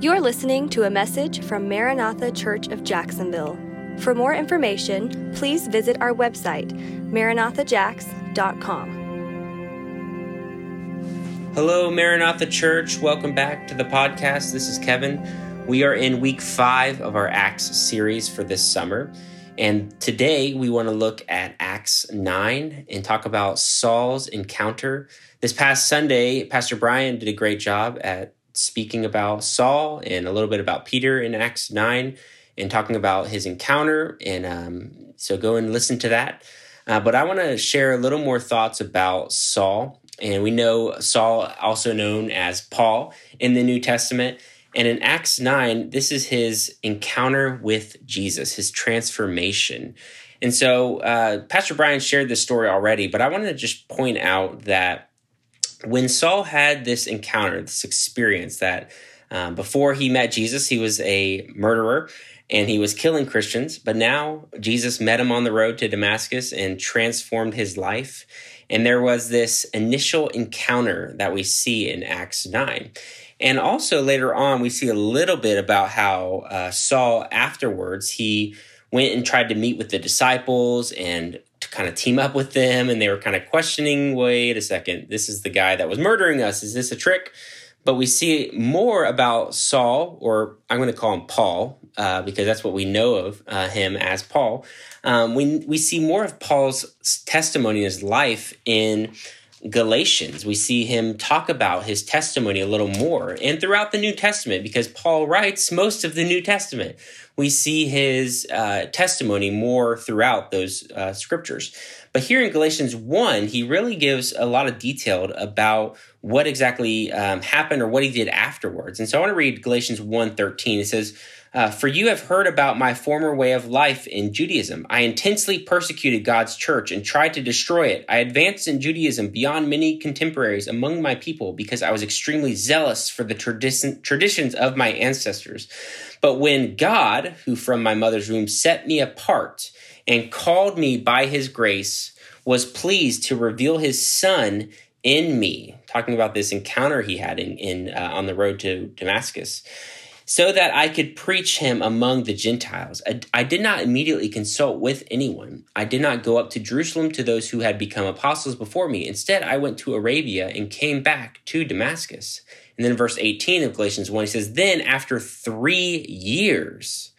You're listening to a message from Maranatha Church of Jacksonville. For more information, please visit our website, maranathajax.com. Hello, Maranatha Church. Welcome back to the podcast. This is Kevin. We are in week five of our Acts series for this summer. And today we want to look at Acts 9 and talk about Saul's encounter. This past Sunday, Pastor Brian did a great job at speaking about Saul and a little bit about Peter in Acts 9 and talking about his encounter. And um, so go and listen to that. Uh, but I want to share a little more thoughts about Saul. And we know Saul, also known as Paul in the New Testament. And in Acts 9, this is his encounter with Jesus, his transformation. And so uh, Pastor Brian shared this story already, but I wanted to just point out that when Saul had this encounter, this experience that um, before he met Jesus, he was a murderer and he was killing Christians. But now Jesus met him on the road to Damascus and transformed his life. And there was this initial encounter that we see in Acts 9. And also later on, we see a little bit about how uh, Saul afterwards, he went and tried to meet with the disciples and kind of team up with them and they were kind of questioning wait a second this is the guy that was murdering us. Is this a trick? But we see more about saul or i'm going to call him paul uh, because that's what we know of uh, him as paul. Um, we, we see more of paul's testimony his life in Galatians, we see him talk about his testimony a little more, and throughout the New Testament, because Paul writes most of the New Testament we see his uh, testimony more throughout those uh, scriptures. But here in Galatians 1, he really gives a lot of detail about what exactly um, happened or what he did afterwards. And so I want to read Galatians 1.13. It says, uh, For you have heard about my former way of life in Judaism. I intensely persecuted God's church and tried to destroy it. I advanced in Judaism beyond many contemporaries among my people because I was extremely zealous for the tradi- traditions of my ancestors. But when God, who from my mother's womb set me apart and called me by his grace, was pleased to reveal his son in me, talking about this encounter he had in, in uh, on the road to Damascus, so that I could preach him among the Gentiles. I, I did not immediately consult with anyone. I did not go up to Jerusalem to those who had become apostles before me. Instead, I went to Arabia and came back to Damascus. And then verse 18 of Galatians 1, he says, Then after three years,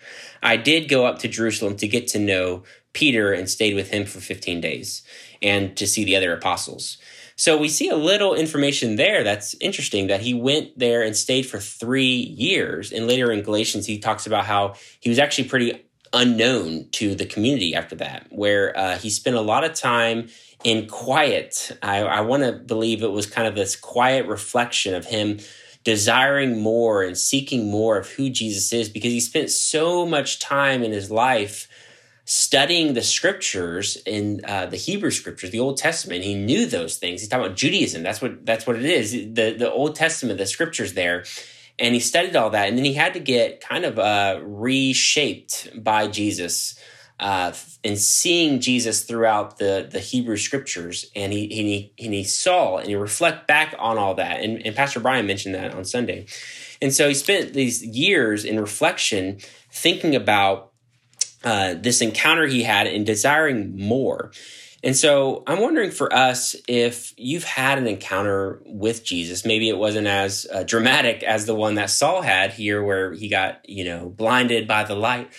I did go up to Jerusalem to get to know Peter and stayed with him for 15 days and to see the other apostles. So we see a little information there that's interesting that he went there and stayed for three years. And later in Galatians, he talks about how he was actually pretty unknown to the community after that, where uh, he spent a lot of time in quiet. I, I want to believe it was kind of this quiet reflection of him desiring more and seeking more of who Jesus is because he spent so much time in his life studying the scriptures in uh, the Hebrew scriptures, the Old Testament. He knew those things. He's talking about Judaism. That's what that's what it is. The the Old Testament, the scriptures there. And he studied all that, and then he had to get kind of uh, reshaped by Jesus uh, and seeing Jesus throughout the the Hebrew scriptures, and he he and he saw and he reflect back on all that. And, and Pastor Brian mentioned that on Sunday, and so he spent these years in reflection, thinking about uh, this encounter he had and desiring more. And so I'm wondering for us if you've had an encounter with Jesus. Maybe it wasn't as uh, dramatic as the one that Saul had here, where he got, you know, blinded by the light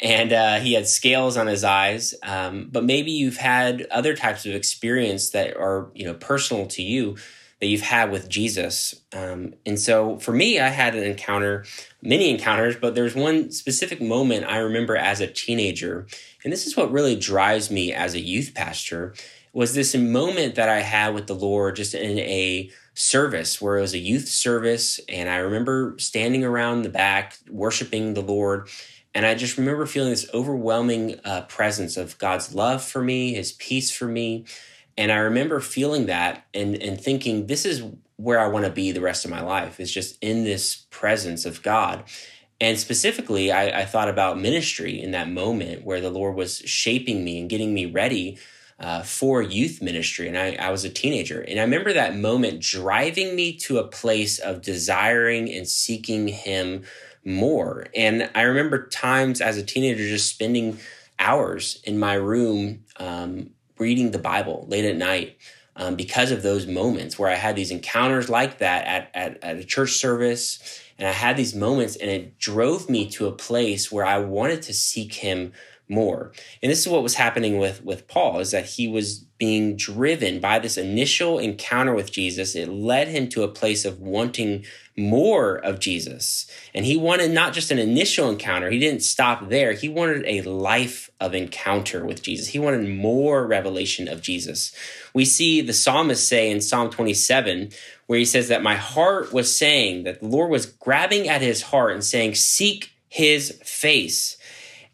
and uh, he had scales on his eyes. Um, but maybe you've had other types of experience that are, you know, personal to you that you've had with Jesus. Um, and so for me, I had an encounter, many encounters, but there's one specific moment I remember as a teenager. And this is what really drives me as a youth pastor was this moment that I had with the Lord just in a service where it was a youth service. And I remember standing around the back, worshiping the Lord. And I just remember feeling this overwhelming uh, presence of God's love for me, his peace for me. And I remember feeling that and, and thinking, this is where I want to be the rest of my life, is just in this presence of God. And specifically, I, I, thought about ministry in that moment where the Lord was shaping me and getting me ready uh, for youth ministry, and I, I was a teenager. And I remember that moment driving me to a place of desiring and seeking Him more. And I remember times as a teenager just spending hours in my room um, reading the Bible late at night. Um, because of those moments where I had these encounters like that at, at, at a church service, and I had these moments, and it drove me to a place where I wanted to seek Him more. And this is what was happening with with Paul is that he was being driven by this initial encounter with Jesus. It led him to a place of wanting more of Jesus. And he wanted not just an initial encounter, he didn't stop there. He wanted a life of encounter with Jesus. He wanted more revelation of Jesus. We see the psalmist say in Psalm 27 where he says that my heart was saying that the Lord was grabbing at his heart and saying, "Seek his face."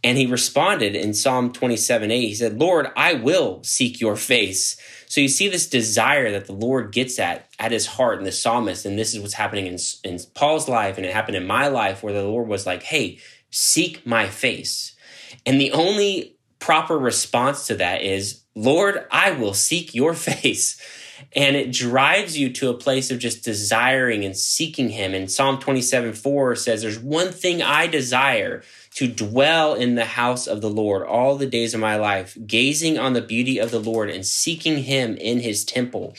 And he responded in Psalm 27 8, he said, Lord, I will seek your face. So you see this desire that the Lord gets at at his heart in the psalmist. And this is what's happening in, in Paul's life. And it happened in my life where the Lord was like, hey, seek my face. And the only proper response to that is, Lord, I will seek your face. And it drives you to a place of just desiring and seeking him. And Psalm 27 4 says, There's one thing I desire to dwell in the house of the Lord all the days of my life, gazing on the beauty of the Lord and seeking him in his temple.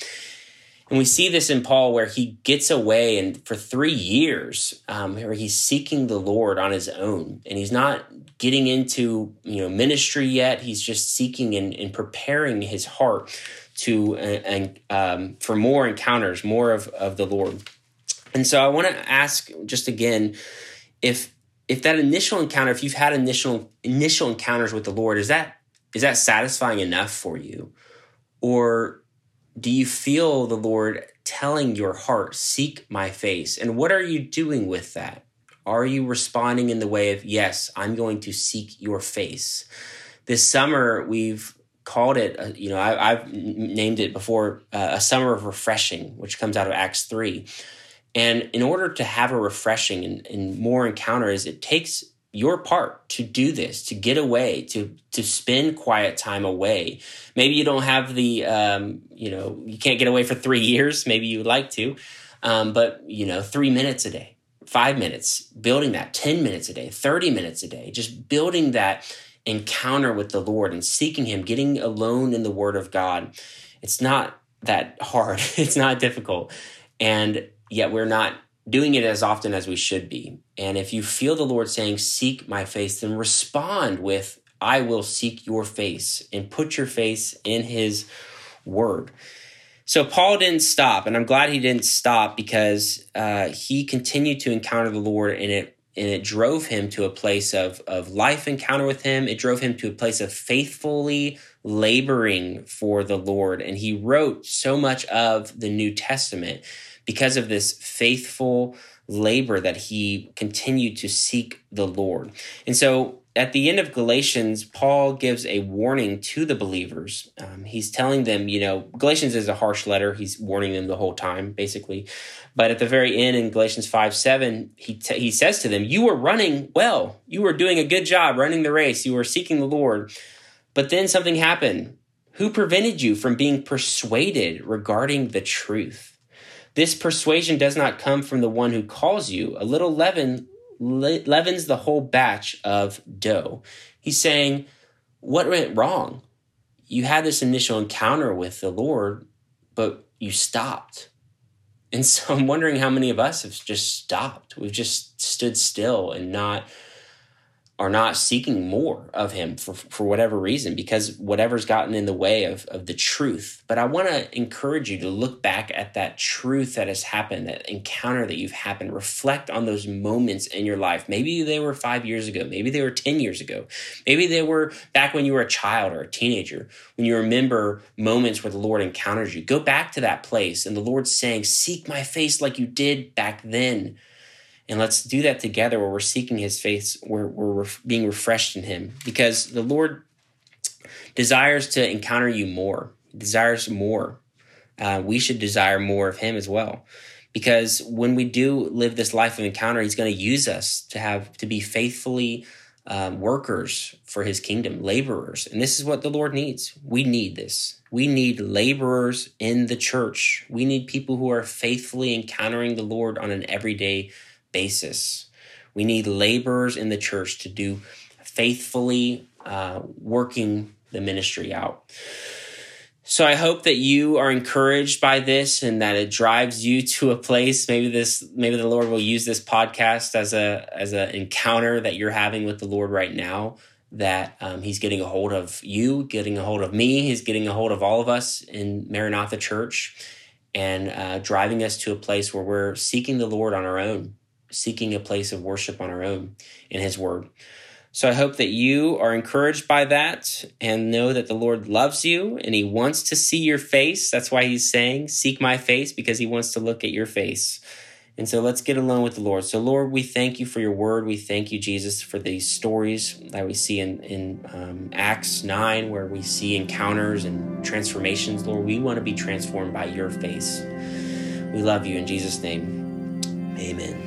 And we see this in Paul where he gets away and for three years, um, where he's seeking the Lord on his own. And he's not getting into you know ministry yet. He's just seeking and, and preparing his heart to uh, and um, for more encounters, more of, of the Lord. And so I want to ask just again if if that initial encounter, if you've had initial initial encounters with the Lord, is that is that satisfying enough for you? Or do you feel the Lord telling your heart, seek my face? And what are you doing with that? Are you responding in the way of, yes, I'm going to seek your face? This summer, we've called it, uh, you know, I, have named it before uh, a summer of refreshing, which comes out of Acts 3. And in order to have a refreshing and, and more encounters, it takes your part to do this to get away to to spend quiet time away maybe you don't have the um, you know you can't get away for three years maybe you would like to um, but you know three minutes a day five minutes building that 10 minutes a day 30 minutes a day just building that encounter with the lord and seeking him getting alone in the word of god it's not that hard it's not difficult and yet we're not doing it as often as we should be. And if you feel the Lord saying, Seek my face, then respond with, I will seek your face, and put your face in his word. So Paul didn't stop, and I'm glad he didn't stop because uh, he continued to encounter the Lord, and it and it drove him to a place of of life encounter with him. It drove him to a place of faithfully laboring for the Lord, and he wrote so much of the New Testament because of this faithful labor that he continued to seek the Lord. And so at the end of Galatians, Paul gives a warning to the believers. Um, he's telling them, you know, Galatians is a harsh letter. He's warning them the whole time, basically. But at the very end in Galatians 5 7, he, t- he says to them, You were running well. You were doing a good job running the race. You were seeking the Lord. But then something happened. Who prevented you from being persuaded regarding the truth? This persuasion does not come from the one who calls you. A little leaven le- leavens the whole batch of dough. He's saying, What went wrong? You had this initial encounter with the Lord, but you stopped. And so I'm wondering how many of us have just stopped. We've just stood still and not are not seeking more of him for, for whatever reason, because whatever's gotten in the way of, of the truth. But I want to encourage you to look back at that truth that has happened, that encounter that you've happened. Reflect on those moments in your life. Maybe they were five years ago. Maybe they were 10 years ago. Maybe they were back when you were a child or a teenager, when you remember moments where the Lord encountered you. Go back to that place and the Lord's saying, Seek my face like you did back then. And let's do that together where we're seeking his face, where we're being refreshed in him. Because the Lord desires to encounter you more, desires more. Uh, we should desire more of him as well. Because when we do live this life of encounter, he's going to use us to have to be faithfully um, workers for his kingdom, laborers. And this is what the Lord needs. We need this. We need laborers in the church. We need people who are faithfully encountering the Lord on an everyday basis. We need laborers in the church to do faithfully uh, working the ministry out. So I hope that you are encouraged by this and that it drives you to a place. Maybe this, maybe the Lord will use this podcast as a as an encounter that you're having with the Lord right now. That um, He's getting a hold of you, getting a hold of me. He's getting a hold of all of us in Maranatha Church, and uh, driving us to a place where we're seeking the Lord on our own, seeking a place of worship on our own in His Word. So I hope that you are encouraged by that and know that the Lord loves you and He wants to see your face. That's why He's saying, Seek my face, because He wants to look at your face. And so let's get alone with the Lord. So, Lord, we thank you for your word. We thank you, Jesus, for these stories that we see in, in um, Acts 9, where we see encounters and transformations. Lord, we want to be transformed by your face. We love you in Jesus' name. Amen.